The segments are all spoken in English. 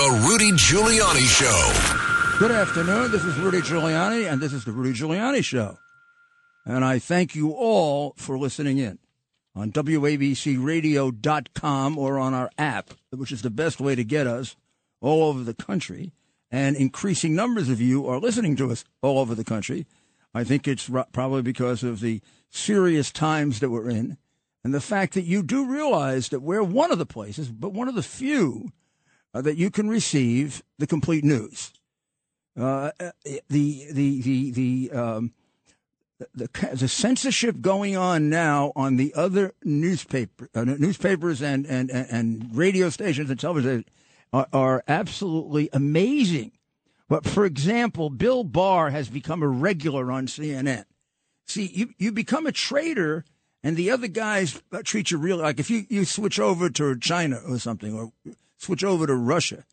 The Rudy Giuliani Show. Good afternoon. This is Rudy Giuliani, and this is the Rudy Giuliani Show. And I thank you all for listening in on WABCRadio.com or on our app, which is the best way to get us all over the country. And increasing numbers of you are listening to us all over the country. I think it's probably because of the serious times that we're in and the fact that you do realize that we're one of the places, but one of the few, uh, that you can receive the complete news. Uh, the the the the um, the, the censorship going on now on the other newspaper uh, newspapers and, and, and radio stations and television are, are absolutely amazing. But for example, Bill Barr has become a regular on CNN. See, you, you become a traitor and the other guys treat you real like if you, you switch over to China or something or switch over to Russia,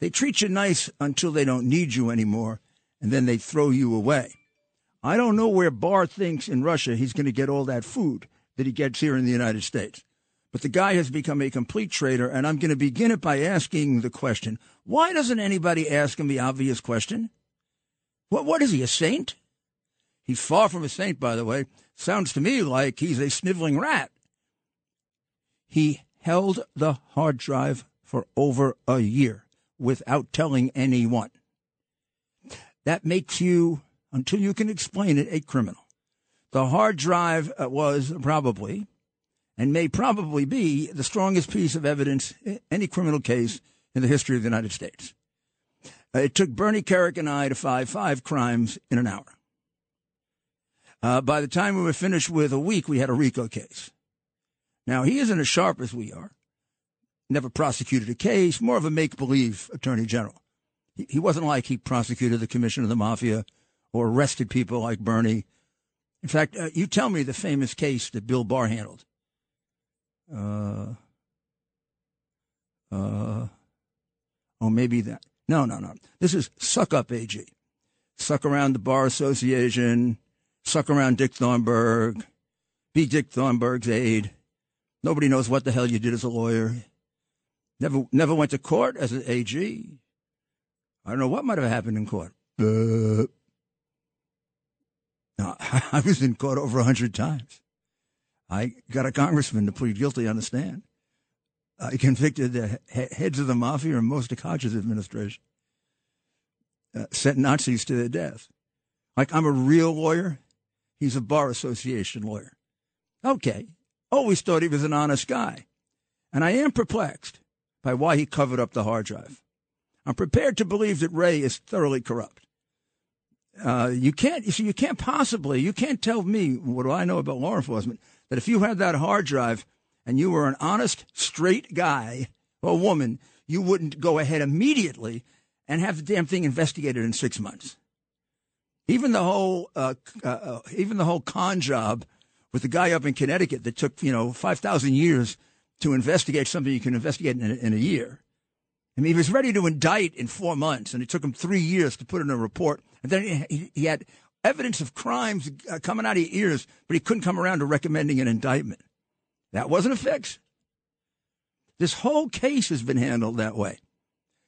they treat you nice until they don't need you anymore and then they throw you away. I don't know where Barr thinks in Russia he's going to get all that food that he gets here in the United States. But the guy has become a complete traitor, and I'm going to begin it by asking the question why doesn't anybody ask him the obvious question? What, what is he, a saint? He's far from a saint, by the way. Sounds to me like he's a sniveling rat. He held the hard drive for over a year without telling anyone. That makes you until you can explain it, a criminal. The hard drive uh, was probably, and may probably be, the strongest piece of evidence in any criminal case in the history of the United States. Uh, it took Bernie Kerik and I to find five crimes in an hour. Uh, by the time we were finished with a week, we had a RICO case. Now, he isn't as sharp as we are. Never prosecuted a case, more of a make believe attorney general. He, he wasn't like he prosecuted the commission of the mafia or arrested people like Bernie. In fact, uh, you tell me the famous case that Bill Barr handled. Uh, uh, oh, maybe that. No, no, no. This is suck up AG. Suck around the Bar Association, suck around Dick Thornburgh, be Dick Thornburgh's aide. Nobody knows what the hell you did as a lawyer. Never, never went to court as an AG. I don't know what might have happened in court. Uh, I was in court over a hundred times. I got a congressman to plead guilty on the stand. I convicted the heads of the mafia and most of Koch's administration. Uh, sent Nazis to their death. Like I'm a real lawyer. He's a bar association lawyer. Okay. Always thought he was an honest guy. And I am perplexed by why he covered up the hard drive. I'm prepared to believe that Wray is thoroughly corrupt. Uh, you can't, you see, you can't possibly, you can't tell me what do I know about law enforcement that if you had that hard drive and you were an honest, straight guy or woman, you wouldn't go ahead immediately and have the damn thing investigated in six months. Even the whole, uh, uh, uh even the whole con job with the guy up in Connecticut that took, you know, 5,000 years to investigate something you can investigate in a, in a year. I mean, he was ready to indict in four months, and it took him three years to put in a report. And then he, he had evidence of crimes uh, coming out of ears, but he couldn't come around to recommending an indictment. That wasn't a fix. This whole case has been handled that way.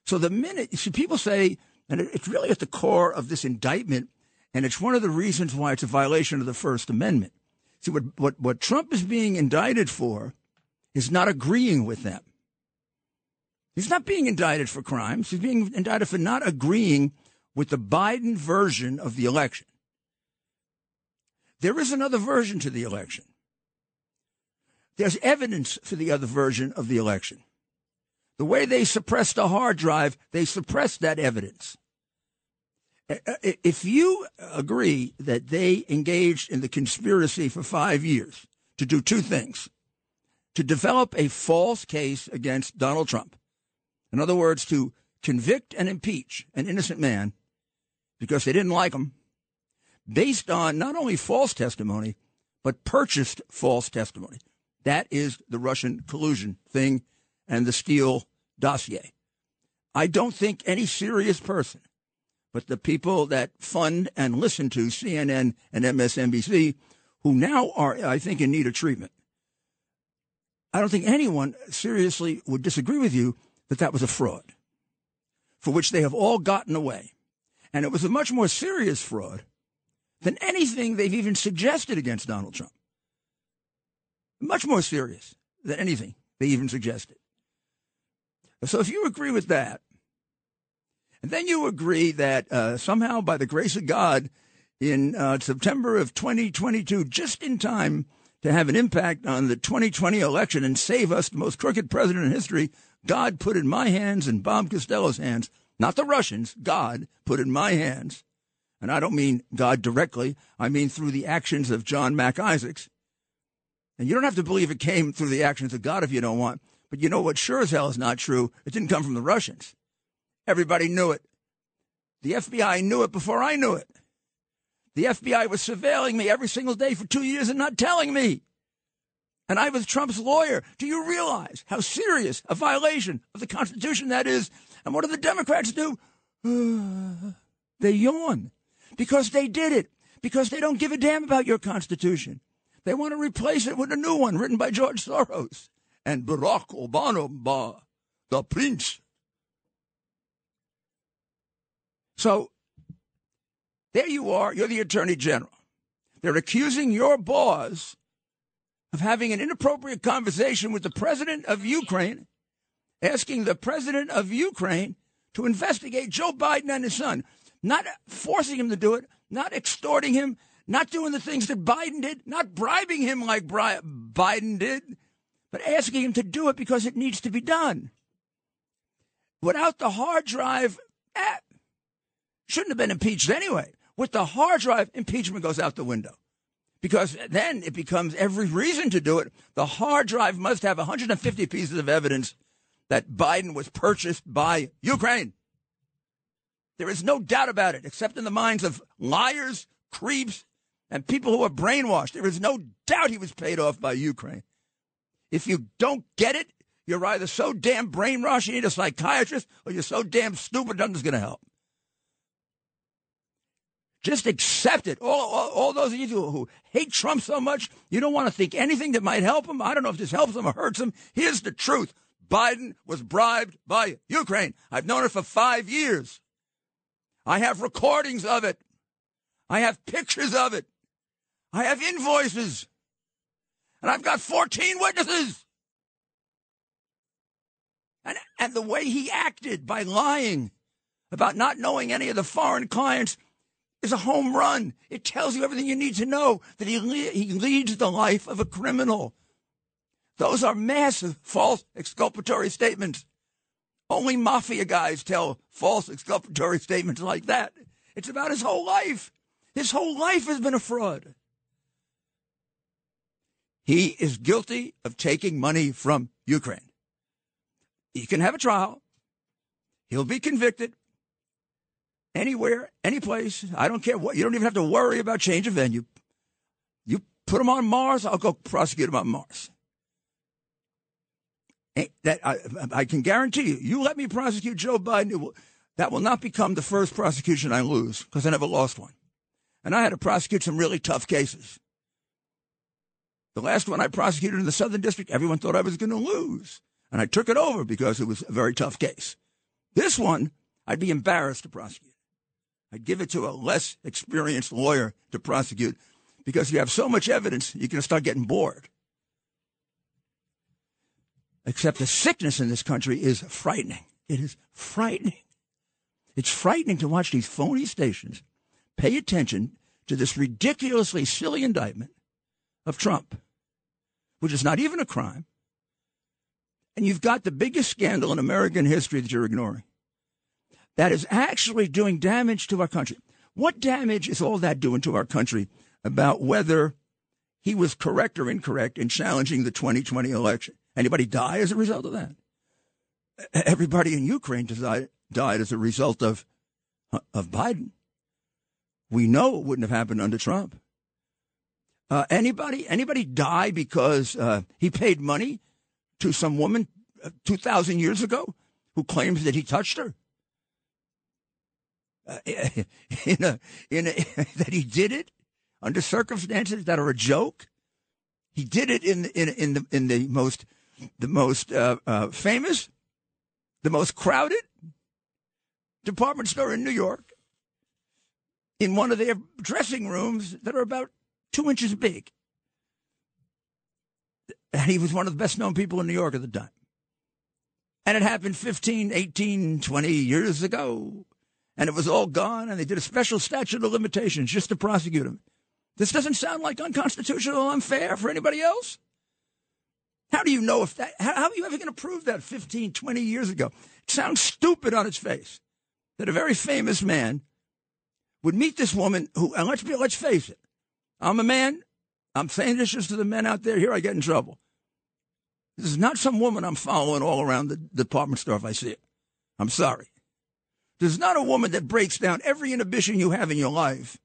So the minute, people say, and it's really at the core of this indictment, and it's one of the reasons why it's a violation of the First Amendment. See, what, what, what Trump is being indicted for is not agreeing with them. He's not being indicted for crimes. He's being indicted for not agreeing with the Biden version of the election. There is another version to the election. There's evidence for the other version of the election. The way they suppressed the hard drive, they suppressed that evidence. If you agree that they engaged in the conspiracy for five years to do two things to develop a false case against Donald Trump in other words, to convict and impeach an innocent man because they didn't like him, based on not only false testimony, but purchased false testimony. That is the Russian collusion thing and the Steele dossier. I don't think any serious person, but the people that fund and listen to CNN and MSNBC, who now are, I think, in need of treatment, I don't think anyone seriously would disagree with you that that was a fraud. for which they have all gotten away. And it was a much more serious fraud than anything they've even suggested against Donald Trump. Much more serious than anything they even suggested. So if you agree with that, and then you agree that uh, somehow, by the grace of God, in uh, September of 2022, just in time to have an impact on the 2020 election and save us the most crooked president in history, God put in my hands and Bob Costello's hands, not the Russians, God put in my hands. And I don't mean God directly, I mean through the actions of John Mac Isaacs. And you don't have to believe it came through the actions of God if you don't want. But you know what sure as hell is not true? It didn't come from the Russians. Everybody knew it. The FBI knew it before I knew it. The FBI was surveilling me every single day for two years and not telling me. And I was Trump's lawyer. Do you realize how serious a violation of the Constitution that is? And what do the Democrats do? they yawn because they did it, because they don't give a damn about your Constitution. They want to replace it with a new one written by George Soros and Barack Obama, the prince. So there you are. You're the attorney general. They're accusing your boss of having an inappropriate conversation with the president of Ukraine, asking the president of Ukraine to investigate Joe Biden and his son, not forcing him to do it, not extorting him, not doing the things that Biden did, not bribing him like Biden did, but asking him to do it because it needs to be done. Without the hard drive, eh, shouldn't have been impeached anyway. With the hard drive, impeachment goes out the window. Because then it becomes every reason to do it. The hard drive must have 150 pieces of evidence that Biden was purchased by Ukraine. There is no doubt about it, except in the minds of liars, creeps, and people who are brainwashed. There is no doubt he was paid off by Ukraine. If you don't get it, you're either so damn brainwashed you need a psychiatrist, or you're so damn stupid nothing's going to help. Just accept it. All, all, all those of you who, hate Trump so much, you don't want to think anything that might help him. I don't know if this helps him or hurts him. Here's the truth. Biden was bribed by Ukraine. I've known it for five years. I have recordings of it. I have pictures of it. I have invoices. And I've got 14 witnesses. And, and the way he acted by lying about not knowing any of the foreign clients is a home run. It tells you everything you need to know that he, le- he leads the life of a criminal. Those are massive false exculpatory statements. Only mafia guys tell false exculpatory statements like that. It's about his whole life. His whole life has been a fraud. He is guilty of taking money from Ukraine. He can have a trial. He'll be convicted anywhere, any place. I don't care what. You don't even have to worry about change of venue. You put him on Mars, I'll go prosecute him on Mars. Eh, that I, I can guarantee you. You let me prosecute Joe Biden, will, that will not become the first prosecution I lose because I never lost one. And I had to prosecute some really tough cases. The last one I prosecuted in the Southern District, everyone thought I was going to lose. And I took it over because it was a very tough case. This one, I'd be embarrassed to prosecute. I'd give it to a less experienced lawyer to prosecute because you have so much evidence, you're going to start getting bored. Except the sickness in this country is frightening. It is frightening. It's frightening to watch these phony stations pay attention to this ridiculously silly indictment of Trump, which is not even a crime. And you've got the biggest scandal in American history that you're ignoring that is actually doing damage to our country. What damage is all that doing to our country about whether he was correct or incorrect in challenging the 2020 election? Anybody die as a result of that? Everybody in Ukraine died, died as a result of of Biden. We know it wouldn't have happened under Trump. Uh, anybody anybody die because uh, he paid money to some woman uh, two thousand years ago who claims that he touched her? in a in a, that he did it under circumstances that are a joke. He did it in in in the in the most the most uh, uh, famous, the most crowded, department store in New York in one of their dressing rooms that are about two inches big. And he was one of the best known people in New York at the time. And it happened 15, 18, 20 years ago. And it was all gone, and they did a special statute of limitations just to prosecute him. This doesn't sound like unconstitutional unfair for anybody else. How do you know if that, how, how are you ever going to prove that 15, 20 years ago? It sounds stupid on its face that a very famous man would meet this woman who, and let's be, let's face it, I'm a man. I'm saying this just to the men out there. Here I get in trouble. This is not some woman I'm following all around the department store if I see it. I'm sorry. There's not a woman that breaks down every inhibition you have in your life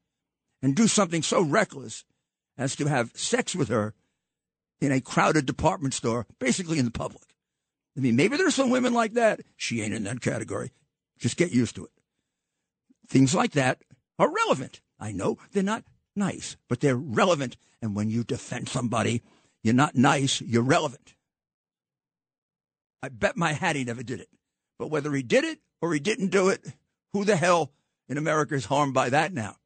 and do something so reckless as to have sex with her in a crowded department store, basically in the public. I mean, maybe there's some women like that. She ain't in that category. Just get used to it. Things like that are relevant. I know they're not nice, but they're relevant. And when you defend somebody, you're not nice, you're relevant. I bet my hat he never did it. But whether he did it or he didn't do it, who the hell in America is harmed by that now?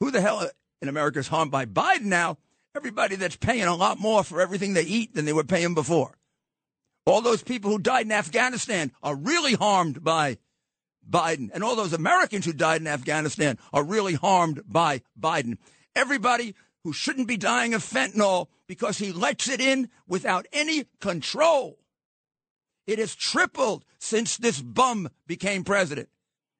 Who the hell in America is harmed by Biden now? Everybody that's paying a lot more for everything they eat than they were paying before. All those people who died in Afghanistan are really harmed by Biden. And all those Americans who died in Afghanistan are really harmed by Biden. Everybody who shouldn't be dying of fentanyl because he lets it in without any control it has tripled since this bum became president.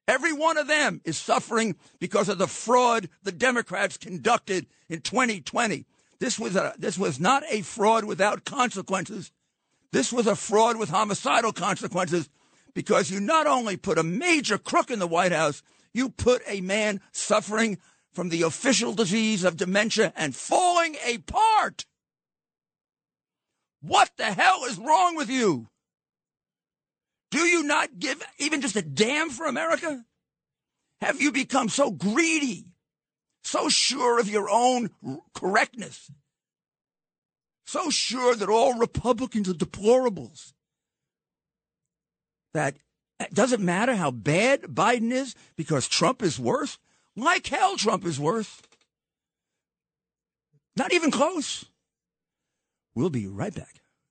Every one of them is suffering because of the fraud the Democrats conducted in 2020. This was a, this was not a fraud without consequences. This was a fraud with homicidal consequences because you not only put a major crook in the White House, you put a man suffering from the official disease of dementia and falling apart. What the hell is wrong with you? Do you not give even just a damn for America? Have you become so greedy, so sure of your own correctness, so sure that all Republicans are deplorables, that it doesn't matter how bad Biden is because Trump is worse? Like hell, Trump is worse. Not even close. We'll be right back.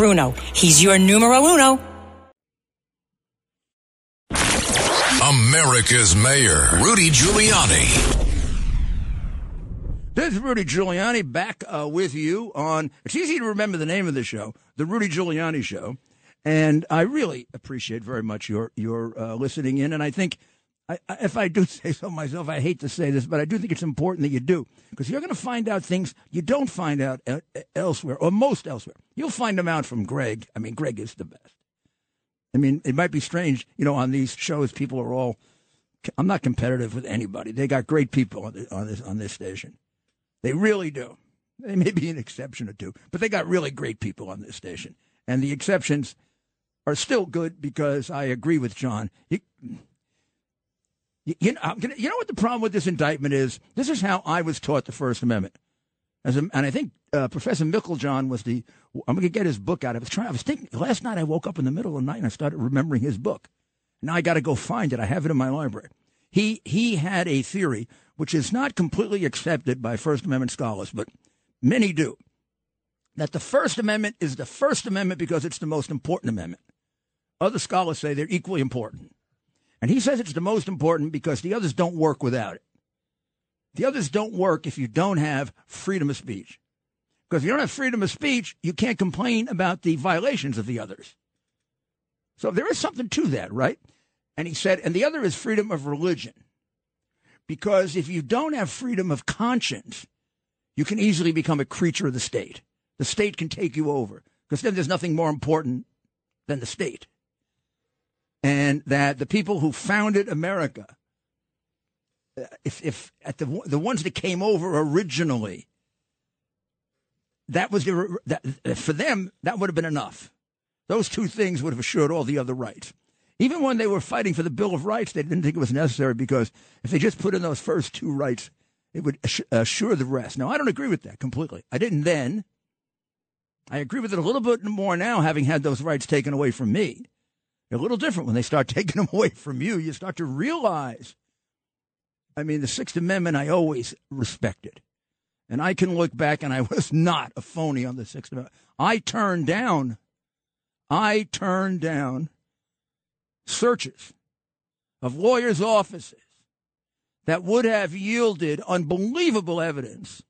Bruno. He's your numero uno. America's Mayor, Rudy Giuliani. This is Rudy Giuliani back uh, with you on. It's easy to remember the name of the show, the Rudy Giuliani Show, and I really appreciate very much your your uh, listening in. And I think I, if I do say so myself, I hate to say this, but I do think it's important that you do because you're going to find out things you don't find out elsewhere or most elsewhere. You'll find them out from Greg. I mean, Greg is the best. I mean, it might be strange, you know, on these shows, people are all. I'm not competitive with anybody. They got great people on, on this on this station. They really do. They may be an exception or two, but they got really great people on this station, and the exceptions are still good because I agree with John. You, you know, you know what the problem with this indictment is? This is how I was taught the First Amendment. A, and I think uh, Professor Meiklejohn was the. I'm going to get his book out. I was trying. I was thinking last night. I woke up in the middle of the night and I started remembering his book. Now I got to go find it. I have it in my library. He he had a theory which is not completely accepted by First Amendment scholars, but many do. That the First Amendment is the First Amendment because it's the most important amendment. Other scholars say they're equally important. And he says it's the most important because the others don't work without it. The others don't work if you don't have freedom of speech. Because if you don't have freedom of speech, you can't complain about the violations of the others. So there is something to that, right? And he said, and the other is freedom of religion. Because if you don't have freedom of conscience, you can easily become a creature of the state. The state can take you over because then there's nothing more important than the state. And that the people who founded America, if if at the the ones that came over originally, that was that for them that would have been enough. Those two things would have assured all the other rights. Even when they were fighting for the Bill of Rights, they didn't think it was necessary because if they just put in those first two rights, it would assure the rest. Now, I don't agree with that completely. I didn't then. I agree with it a little bit more now, having had those rights taken away from me. A little different when they start taking them away from you. You start to realize. I mean, the Sixth Amendment I always respected. And I can look back and I was not a phony on the Sixth Amendment. I turned down, I turned down searches of lawyers' offices that would have yielded unbelievable evidence,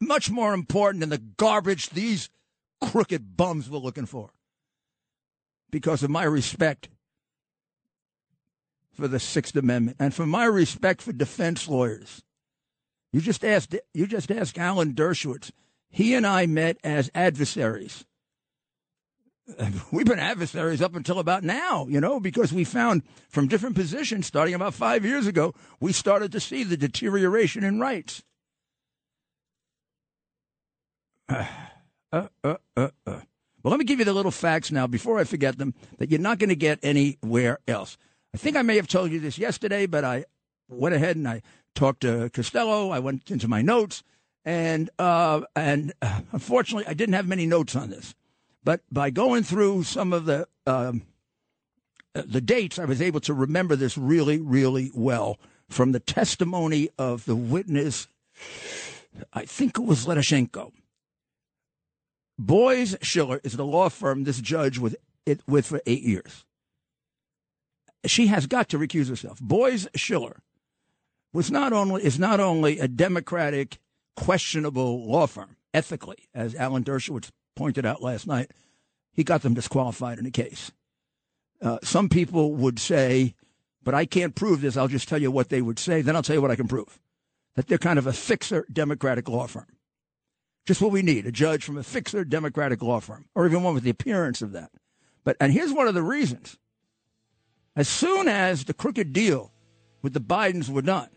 much more important than the garbage these crooked bums were looking for, because of my respect for the Sixth Amendment and for my respect for defense lawyers. You just asked you just asked Alan Dershowitz. He and I met as adversaries we've been adversaries up until about now, you know, because we found from different positions, starting about five years ago, we started to see the deterioration in rights. Uh, uh, uh, uh. Well, let me give you the little facts now before I forget them that you're not going to get anywhere else. I think I may have told you this yesterday, but I went ahead and I talked to Costello. I went into my notes, and uh, and uh, unfortunately, I didn't have many notes on this. But by going through some of the um, the dates, I was able to remember this really, really well from the testimony of the witness. I think it was Letoshenko. Boies Schiller is the law firm this judge with it with for eight years. She has got to recuse herself. Boies Schiller was not only is not only a democratic, questionable law firm ethically, as Alan Dershowitz pointed out last night, he got them disqualified in a case. Uh, some people would say, but I can't prove this. I'll just tell you what they would say. Then I'll tell you what I can prove. That they're kind of a fixer Democratic law firm. Just what we need a judge from a fixer Democratic law firm, or even one with the appearance of that. But, and here's one of the reasons. As soon as the crooked deal with the Bidens were done,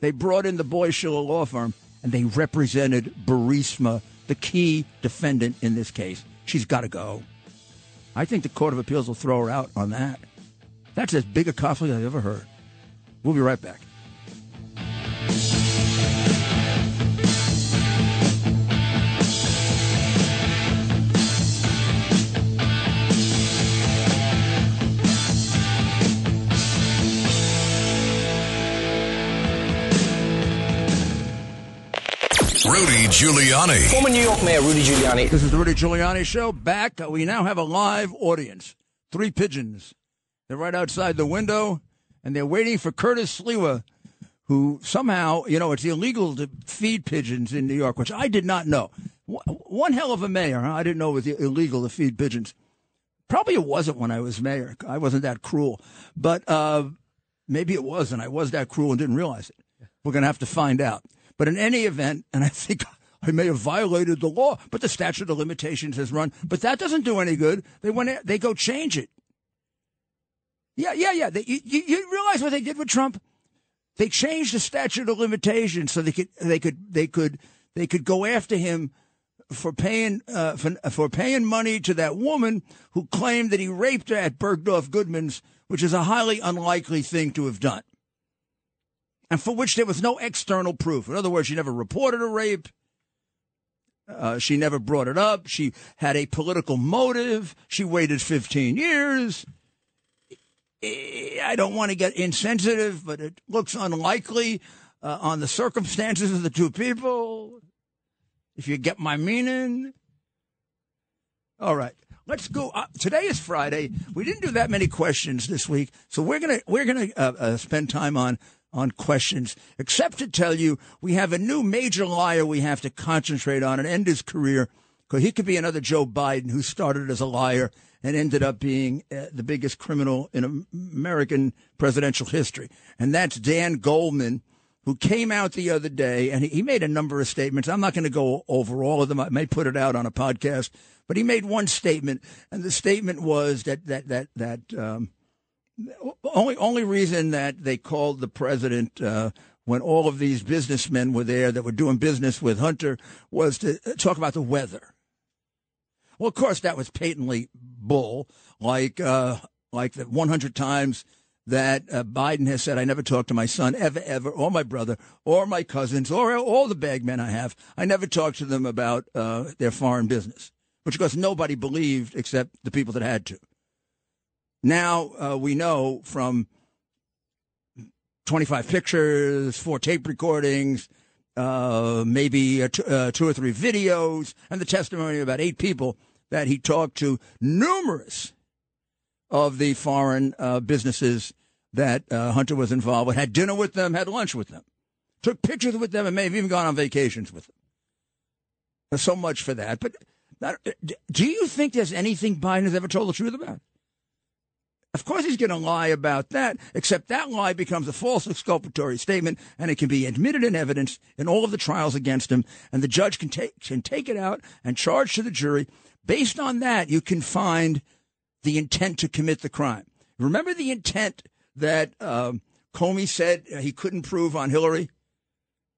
they brought in the Boies Schiller law firm and they represented Burisma the key defendant in this case. She's got to go. I think the Court of Appeals will throw her out on that. That's as big a conflict I've ever heard. We'll be right back. Rudy Giuliani. Former New York Mayor Rudy Giuliani. This is the Rudy Giuliani Show. Back. We now have a live audience. Three pigeons. They're right outside the window, and they're waiting for Curtis Sliwa, who somehow, you know, it's illegal to feed pigeons in New York, which I did not know. One hell of a mayor. Huh? I didn't know it was illegal to feed pigeons. Probably it wasn't when I was mayor. I wasn't that cruel. But uh, maybe it was, and I was that cruel and didn't realize it. We're going to have to find out. But in any event, and I think I may have violated the law, but the statute of limitations has run. But that doesn't do any good. They went, they go change it. Yeah, yeah, yeah. They, you, you realize what they did with Trump? They changed the statute of limitations so they could, they could, they could, they could go after him for paying uh, for, for paying money to that woman who claimed that he raped her at Bergdorf Goodman's, which is a highly unlikely thing to have done and for which there was no external proof. In other words, she never reported a rape. Uh, she never brought it up. She had a political motive. She waited 15 years. I don't want to get insensitive, but it looks unlikely uh, on the circumstances of the two people. If you get my meaning. All right. Let's go. Uh, today is Friday. We didn't do that many questions this week, so we're gonna we're gonna uh, uh spend time on on questions, except to tell you we have a new major liar we have to concentrate on and end his career because he could be another Joe Biden who started as a liar and ended up being uh, the biggest criminal in American presidential history. And that's Dan Goldman, who came out the other day and he, he made a number of statements. I'm not going to go over all of them. I may put it out on a podcast, but he made one statement, and the statement was that that that that um, only only reason that they called the president uh, when all of these businessmen were there that were doing business with Hunter was to talk about the weather. Well, of course, that was patently bull, like uh, like the 100 times that uh, Biden has said, I never talked to my son ever, ever, or my brother, or my cousins, or all the bagmen I have. I never talked to them about uh, their foreign business, which, of course, nobody believed except the people that had to. Now uh, we know from 25 pictures, four tape recordings, uh, maybe uh, two or three videos, and the testimony of about eight people that he talked to numerous of the foreign uh, businesses that uh, Hunter was involved with, had dinner with them, had lunch with them, took pictures with them, and may have even gone on vacations with them. So much for that. But uh, do you think there's anything Biden has ever told the truth about? Of course, he's going to lie about that, except that lie becomes a false exculpatory statement, and it can be admitted in evidence in all of the trials against him, and the judge can take, can take it out and charge to the jury. Based on that, you can find the intent to commit the crime. Remember the intent that um, Comey said he couldn't prove on Hillary?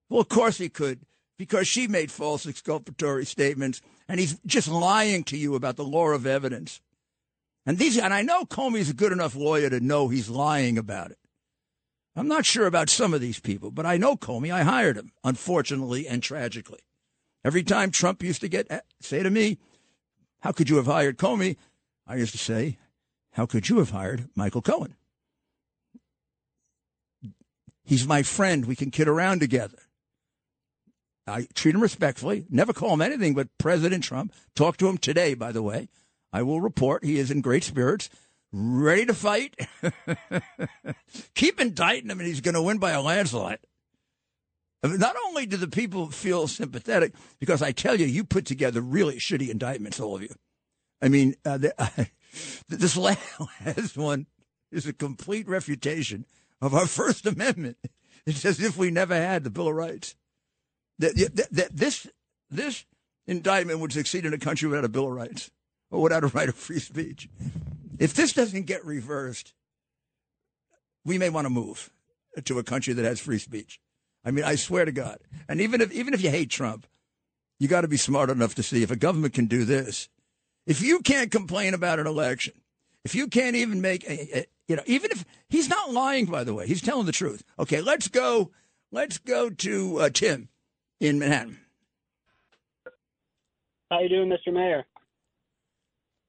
Well, of course he could, because she made false exculpatory statements, and he's just lying to you about the law of evidence. And these, and I know Comey's a good enough lawyer to know he's lying about it. I'm not sure about some of these people, but I know Comey. I hired him, unfortunately and tragically. Every time Trump used to get say to me, "How could you have hired Comey?" I used to say, "How could you have hired Michael Cohen?" He's my friend. We can kid around together. I treat him respectfully, never call him anything but President Trump. Talk to him today, by the way. I will report he is in great spirits, ready to fight. Keep indicting him, and he's going to win by a landslide. Not only do the people feel sympathetic, because I tell you, you put together really shitty indictments, all of you. I mean, uh, the, uh, this last one is a complete refutation of our First Amendment. It's as if we never had the Bill of Rights. That, that, that this this indictment would succeed in a country without a Bill of Rights or without a right of free speech. If this doesn't get reversed, we may want to move to a country that has free speech. I mean, I swear to God. And even if even if you hate Trump, you got to be smart enough to see if a government can do this. If you can't complain about an election, if you can't even make a, a, you know, even if he's not lying, by the way, he's telling the truth. Okay, let's go. Let's go to uh, Tim in Manhattan. How you doing, Mr. Mayor?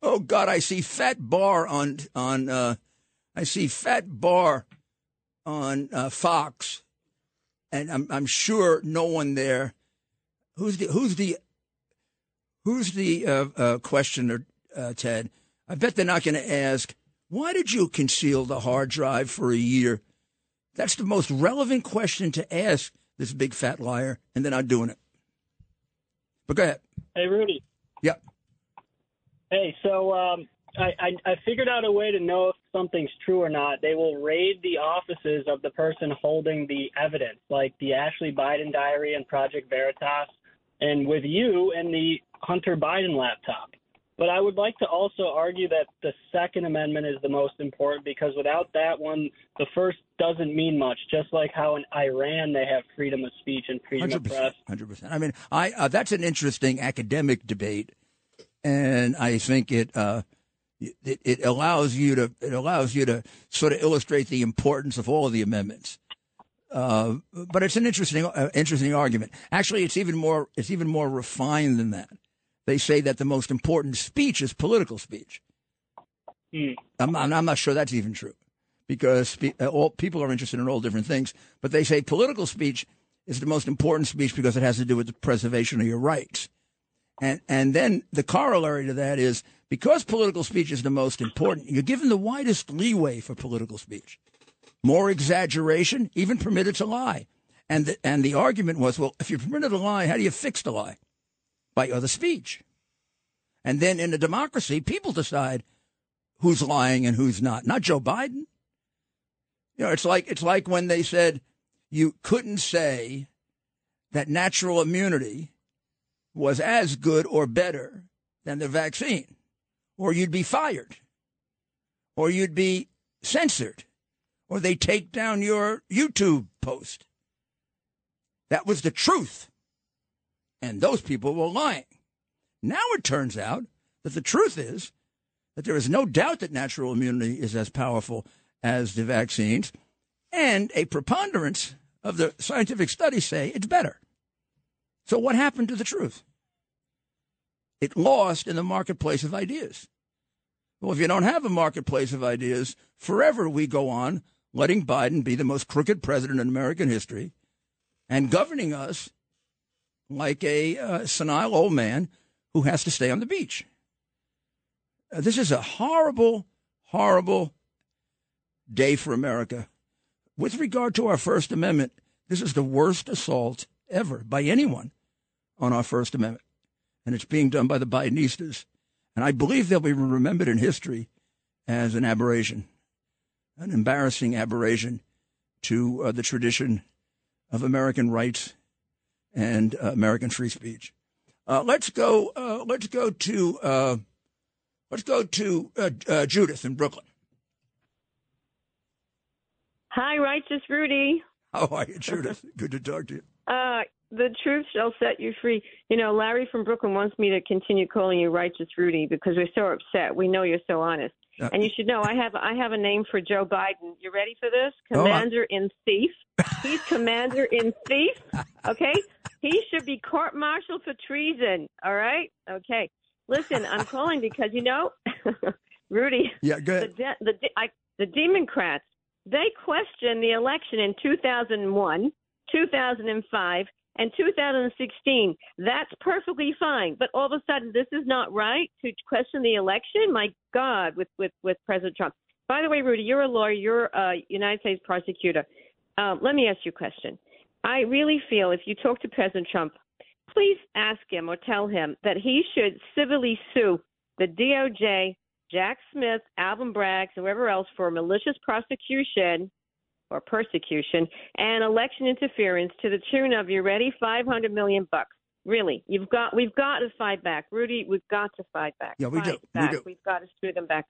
Oh God, I see Fat Barr on on. Uh, I see Fat Barr on uh, Fox, and I'm I'm sure no one there. Who's the who's the who's the uh, uh questioner, uh, Ted? I bet they're not going to ask why did you conceal the hard drive for a year? That's the most relevant question to ask this big fat liar, and they're not doing it. But go ahead. Hey, Rudy. Yep. Hey, so um, I, I, I figured out a way to know if something's true or not. They will raid the offices of the person holding the evidence, like the Ashley Biden diary and Project Veritas, and with you and the Hunter Biden laptop. But I would like to also argue that the Second Amendment is the most important because without that one, the first doesn't mean much. Just like how in Iran they have freedom of speech and freedom 100%, of press. Hundred percent. I mean, I uh, that's an interesting academic debate, and I think it. Uh, it, it allows you to it allows you to sort of illustrate the importance of all of the amendments. Uh, but it's an interesting uh, interesting argument. Actually, it's even more it's even more refined than that they say that the most important speech is political speech. Mm. I'm, I'm, not sure that's even true because spe- uh, all people are interested in all different things. But they say political speech is the most important speech because it has to do with the preservation of your rights. And, and then the corollary to that is because political speech is the most important, you're given the widest leeway for political speech. More exaggeration, even permitted to lie. And the, and the argument was, well, if you're permitted to lie, how do you fix the lie? by other speech. And then in a democracy, people decide who's lying and who's not, not Joe Biden. You know, it's like it's like when they said you couldn't say that natural immunity was as good or better than the vaccine, or you'd be fired, or you'd be censored, or they take down your YouTube post. That was the truth. And those people were lying. Now it turns out that the truth is that there is no doubt that natural immunity is as powerful as the vaccines, and a preponderance of the scientific studies say it's better. So, what happened to the truth? It lost in the marketplace of ideas. Well, if you don't have a marketplace of ideas, forever we go on letting Biden be the most crooked president in American history and governing us like a uh, senile old man who has to stay on the beach. Uh, this is a horrible, horrible day for America. With regard to our First Amendment, this is the worst assault ever by anyone on our First Amendment. And it's being done by the Bidenistas. And I believe they'll be remembered in history as an aberration, an embarrassing aberration to uh, the tradition of American rights and uh, American free speech. Uh, let's go. Uh, let's go to. Uh, let's go to uh, Judith in Brooklyn. Hi, righteous Rudy. How are you, Judith? Good to talk to you. Uh, the truth shall set you free. You know, Larry from Brooklyn wants me to continue calling you righteous Rudy because we're so upset. We know you're so honest. Uh, and you should know I have I have a name for Joe Biden. You ready for this? Commander oh, in thief. He's commander in thief. Okay? He should be court martialed for treason. All right? Okay. Listen, I'm calling because you know, Rudy. Yeah, good. The the, the, I, the Democrats they questioned the election in 2001, 2005, and 2016. That's perfectly fine. But all of a sudden, this is not right to question the election. My God, with with with President Trump. By the way, Rudy, you're a lawyer. You're a United States prosecutor. Um, let me ask you a question. I really feel if you talk to President Trump, please ask him or tell him that he should civilly sue the DOJ, Jack Smith, Alvin Bragg, and whoever else for malicious prosecution or persecution and election interference to the tune of you ready 500 million bucks. Really you've got we've got to fight back. Rudy we've got to fight back. Yeah we fight do back. we do. We've got to screw them back.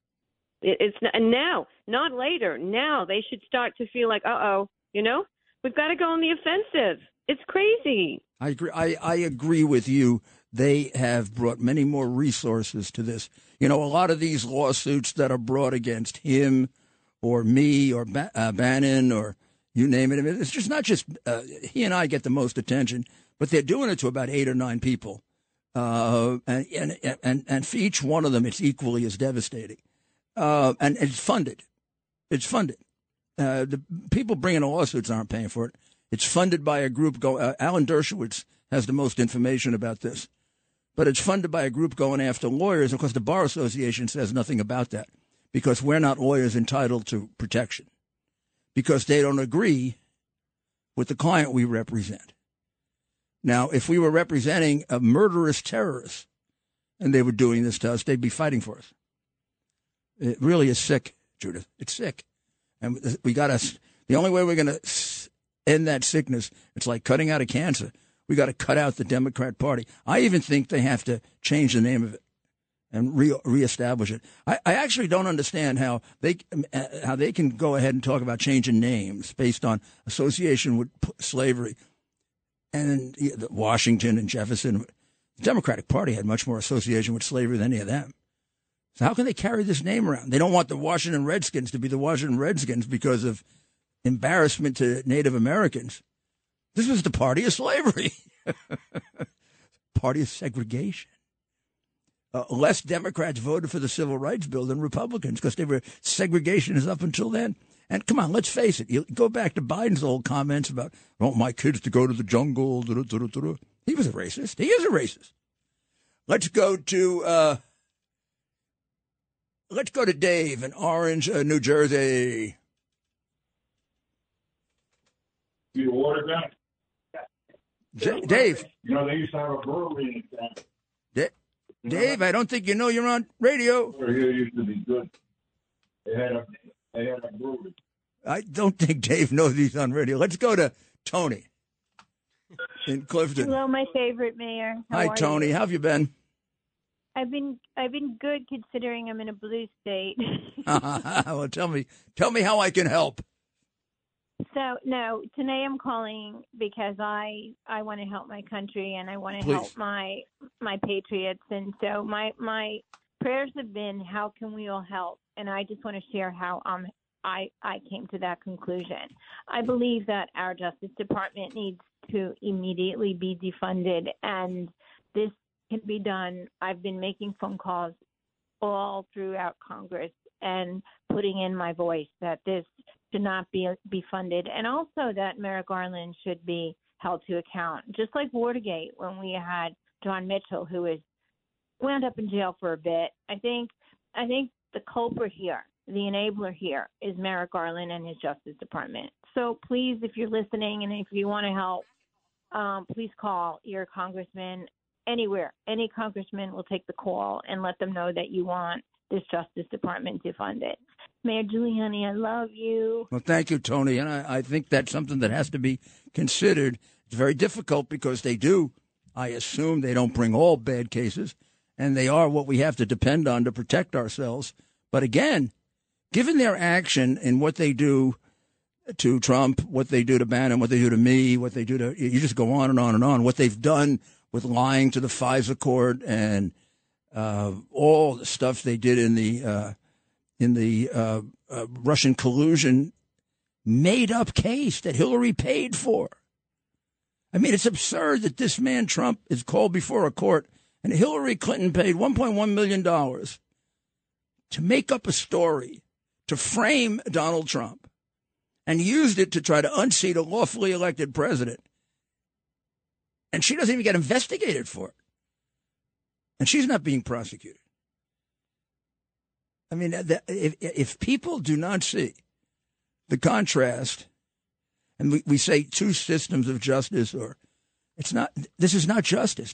It, it's and now not later now they should start to feel like uh-oh you know? We've got to go on the offensive. It's crazy. I agree i i agree with you. They have brought many more resources to this. You know a lot of these lawsuits that are brought against him or me or ba- uh, Bannon or you name it. It's just not just uh, he and I get the most attention, but they're doing it to about eight or nine people, uh, and, and and and for each one of them, it's equally as devastating, uh, and it's funded. It's funded. Uh, the people bringing lawsuits aren't paying for it. It's funded by a group. Go. Uh, Alan Dershowitz has the most information about this, but it's funded by a group going after lawyers. Of course, the bar association says nothing about that because we're not lawyers entitled to protection because they don't agree with the client we represent. Now, if we were representing a murderous terrorist and they were doing this to us, they'd be fighting for us. It really is sick, Judith. It's sick. And we got to, the only way we're going to end that sickness, it's like cutting out a cancer. We got to cut out the Democrat Party. I even think they have to change the name of it and re- reestablish it. I, I actually don't understand how they how they can go ahead and talk about changing names based on association with slavery, and Washington and Jefferson. The Democratic Party had much more association with slavery than any of them. So how can they carry this name around? They don't want the Washington Redskins to be the Washington Redskins because of embarrassment to Native Americans. This was the party of slavery, party of segregation uh, less Democrats voted for the Civil Rights Bill than Republicans because they were segregationists up until then. And come on, let's face it. You go back to Biden's old comments about, I want my kids to go to the jungle. He was a racist. He is a racist. Let's go to uh, let's go to Dave in Orange, uh, New Jersey. You water J- Dave. You know, they used to have a brewery in town. Dave, I don't think you know you're on radio. Here used to be good. They had a they had a brewery. I don't think Dave knows he's on radio. Let's go to Tony in Clifton. Hello, my favorite mayor. How Hi, Tony. You? How have you been? I've been I've been good considering I'm in a blue state. well, tell me, tell me how I can help. So no, today I'm calling because I I want to help my country and I want to Please. help my my patriots and so my my prayers have been how can we all help and I just want to share how um I I came to that conclusion. I believe that our Justice Department needs to immediately be defunded and this can be done. I've been making phone calls all throughout Congress and putting in my voice that this should not be be funded, and also that Merrick Garland should be held to account, just like Watergate when we had John Mitchell, who was wound up in jail for a bit. I think I think the culprit here, the enabler here, is Merrick Garland and his Justice Department. So please, if you're listening and if you want to help, um, please call your congressman anywhere. Any congressman will take the call and let them know that you want this Justice Department to fund it. Mayor Giuliani, I love you. Well, thank you, Tony. And I, I think that's something that has to be considered. It's very difficult because they do, I assume, they don't bring all bad cases, and they are what we have to depend on to protect ourselves. But again, given their action and what they do to Trump, what they do to Bannon, what they do to me, what they do to you just go on and on and on. What they've done with lying to the FISA court and uh, all the stuff they did in the uh, in the uh, uh, Russian collusion made up case that Hillary paid for. I mean, it's absurd that this man Trump is called before a court and Hillary Clinton paid 1.1 million dollars to make up a story to frame Donald Trump and used it to try to unseat a lawfully elected president. And she doesn't even get investigated for it. And she's not being prosecuted. I mean, if, if people do not see the contrast, and we, we say two systems of justice, or it's not, this is not justice.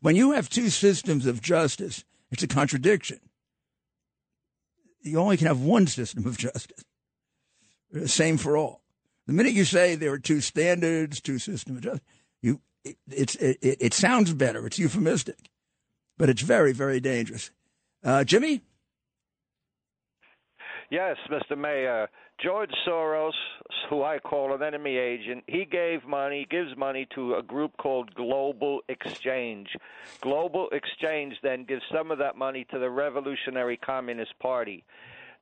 When you have two systems of justice, it's a contradiction. You only can have one system of justice, same for all. The minute you say there are two standards, two systems of justice, you, it, it's, it, it sounds better. It's euphemistic, but it's very, very dangerous. Uh, Jimmy? Yes, Mr. Mayor. George Soros, who I call an enemy agent, he gave money, gives money to a group called Global Exchange. Global Exchange then gives some of that money to the Revolutionary Communist Party.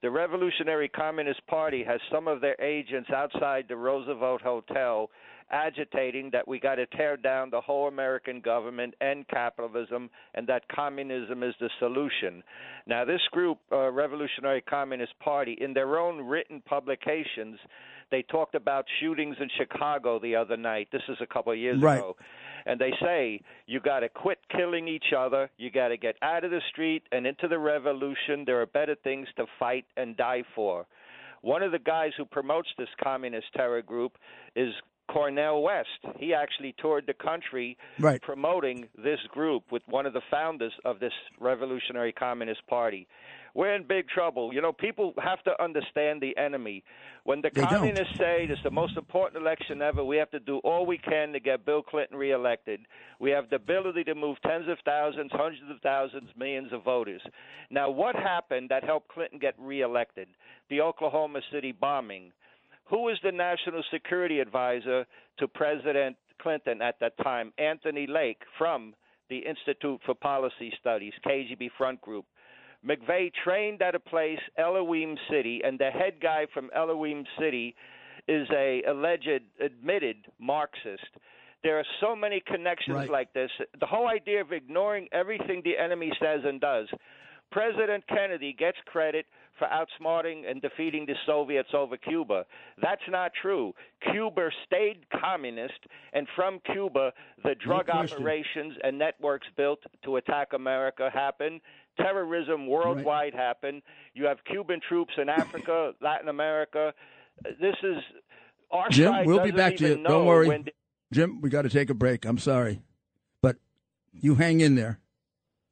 The Revolutionary Communist Party has some of their agents outside the Roosevelt Hotel agitating that we got to tear down the whole American government, and capitalism, and that communism is the solution. Now, this group, uh, Revolutionary Communist Party, in their own written publications, they talked about shootings in Chicago the other night. This is a couple of years Right. ago. And they say you got to quit killing each other. You got to get out of the street and into the revolution. There are better things to fight and die for. One of the guys who promotes this communist terror group is Cornel West. He actually toured the country Right. promoting this group with one of the founders of this Revolutionary Communist Party. We're in big trouble. You know, people have to understand the enemy. When the They don't. communists say this is the most important election ever, we have to do all we can to get Bill Clinton reelected. We have the ability to move tens of thousands, hundreds of thousands, millions of voters. Now, what happened that helped Clinton get reelected? The Oklahoma City bombing. Who was the national security advisor to President Clinton at that time? Anthony Lake from the Institute for Policy Studies, KGB Front Group. McVeigh trained at a place, Elohim City, and the head guy from Elohim City is a alleged admitted Marxist. There are so many connections Right. like this. The whole idea of ignoring everything the enemy says and does. President Kennedy gets credit for outsmarting and defeating the Soviets over Cuba. That's not true. Cuba stayed communist, and from Cuba, the drug question. operations and networks built to attack America happened. Terrorism worldwide happened. You have Cuban troops in Africa, Latin America. This is our Jim, we'll be back to you. Don't worry. the- Jim, we got to take a break. I'm sorry. But you hang in there.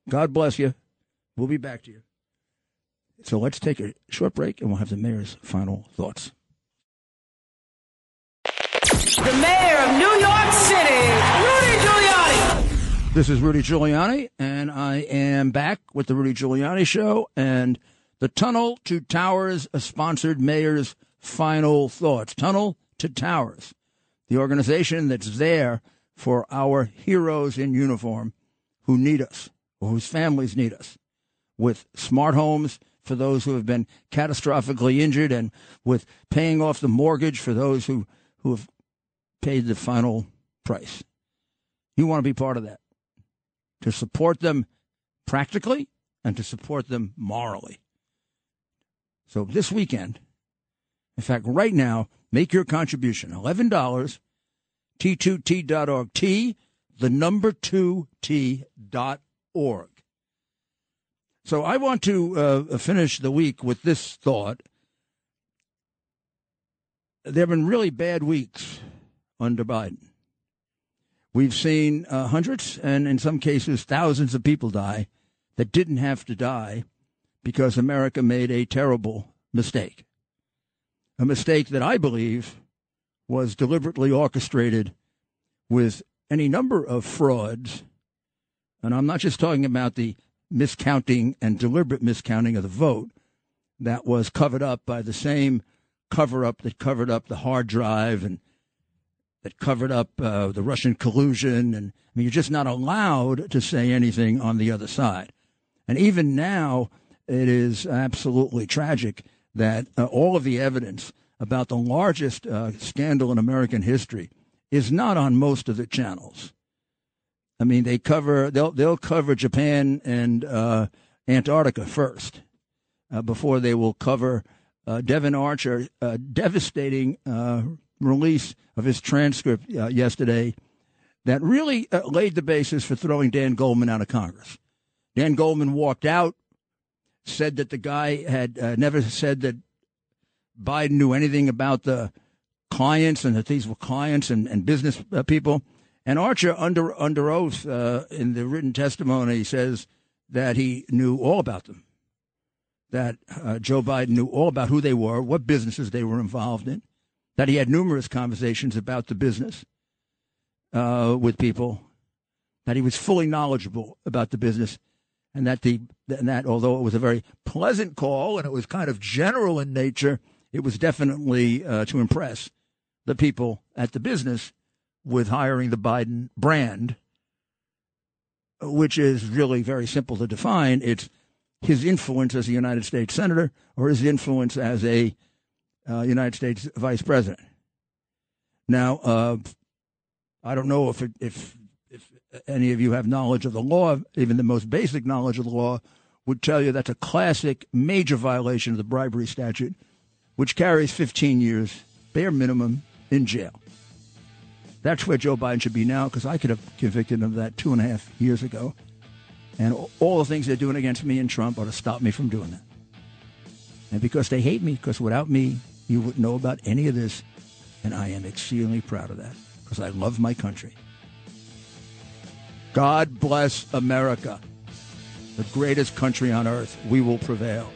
God bless you. We'll be back to you. So let's take a short break and we'll have the mayor's final thoughts. the mayor of New York City, Rudy Giuliani. This is Rudy Giuliani, and I am back with the Rudy Giuliani Show and the Tunnel to Towers, a sponsored mayor's final thoughts. Tunnel to Towers, the organization that's there for our heroes in uniform who need us or whose families need us, with smart homes for those who have been catastrophically injured and with paying off the mortgage for those who, who have paid the final price. You want to be part of that, to support them practically and to support them morally. So this weekend, in fact, right now, make your contribution. $11, T2T.org. T, the number 2T.org. So I want to uh, finish the week with this thought. There have been really bad weeks under Biden. We've seen uh, hundreds and in some cases thousands of people die that didn't have to die because America made a terrible mistake. A mistake that I believe was deliberately orchestrated with any number of frauds. And I'm not just talking about the miscounting and deliberate miscounting of the vote that was covered up by the same cover up that covered up the hard drive and that covered up uh, the Russian collusion. And I mean, you're just not allowed to say anything on the other side. And even now, it is absolutely tragic that uh, all of the evidence about the largest uh, scandal in American history is not on most of the channels. I mean, they cover they'll they'll cover Japan and uh, Antarctica first uh, before they will cover uh, Devon Archer uh, devastating uh, release of his transcript uh, yesterday that really laid the basis for throwing Dan Goldman out of Congress. Dan Goldman walked out, said that the guy had never said that Biden knew anything about the clients and that these were clients and, and business people. And Archer, under under oath uh, in the written testimony, says that he knew all about them. That uh, Joe Biden knew all about who they were, what businesses they were involved in. That he had numerous conversations about the business uh, with people. That he was fully knowledgeable about the business, and that the and that although it was a very pleasant call and it was kind of general in nature, it was definitely uh, to impress the people at the business with hiring the Biden brand, which is really very simple to define. It's his influence as a United States senator or his influence as a uh, United States vice president. Now, uh, I don't know if it, if if any of you have knowledge of the law, even the most basic knowledge of the law would tell you that's a classic major violation of the bribery statute, which carries 15 years, bare minimum, in jail. That's where Joe Biden should be now because I could have convicted him of that two and a half years ago. And all the things they're doing against me and Trump are to stop me from doing that. And because they hate me, because without me, you wouldn't know about any of this. And I am exceedingly proud of that because I love my country. God bless America, the greatest country on earth. We will prevail.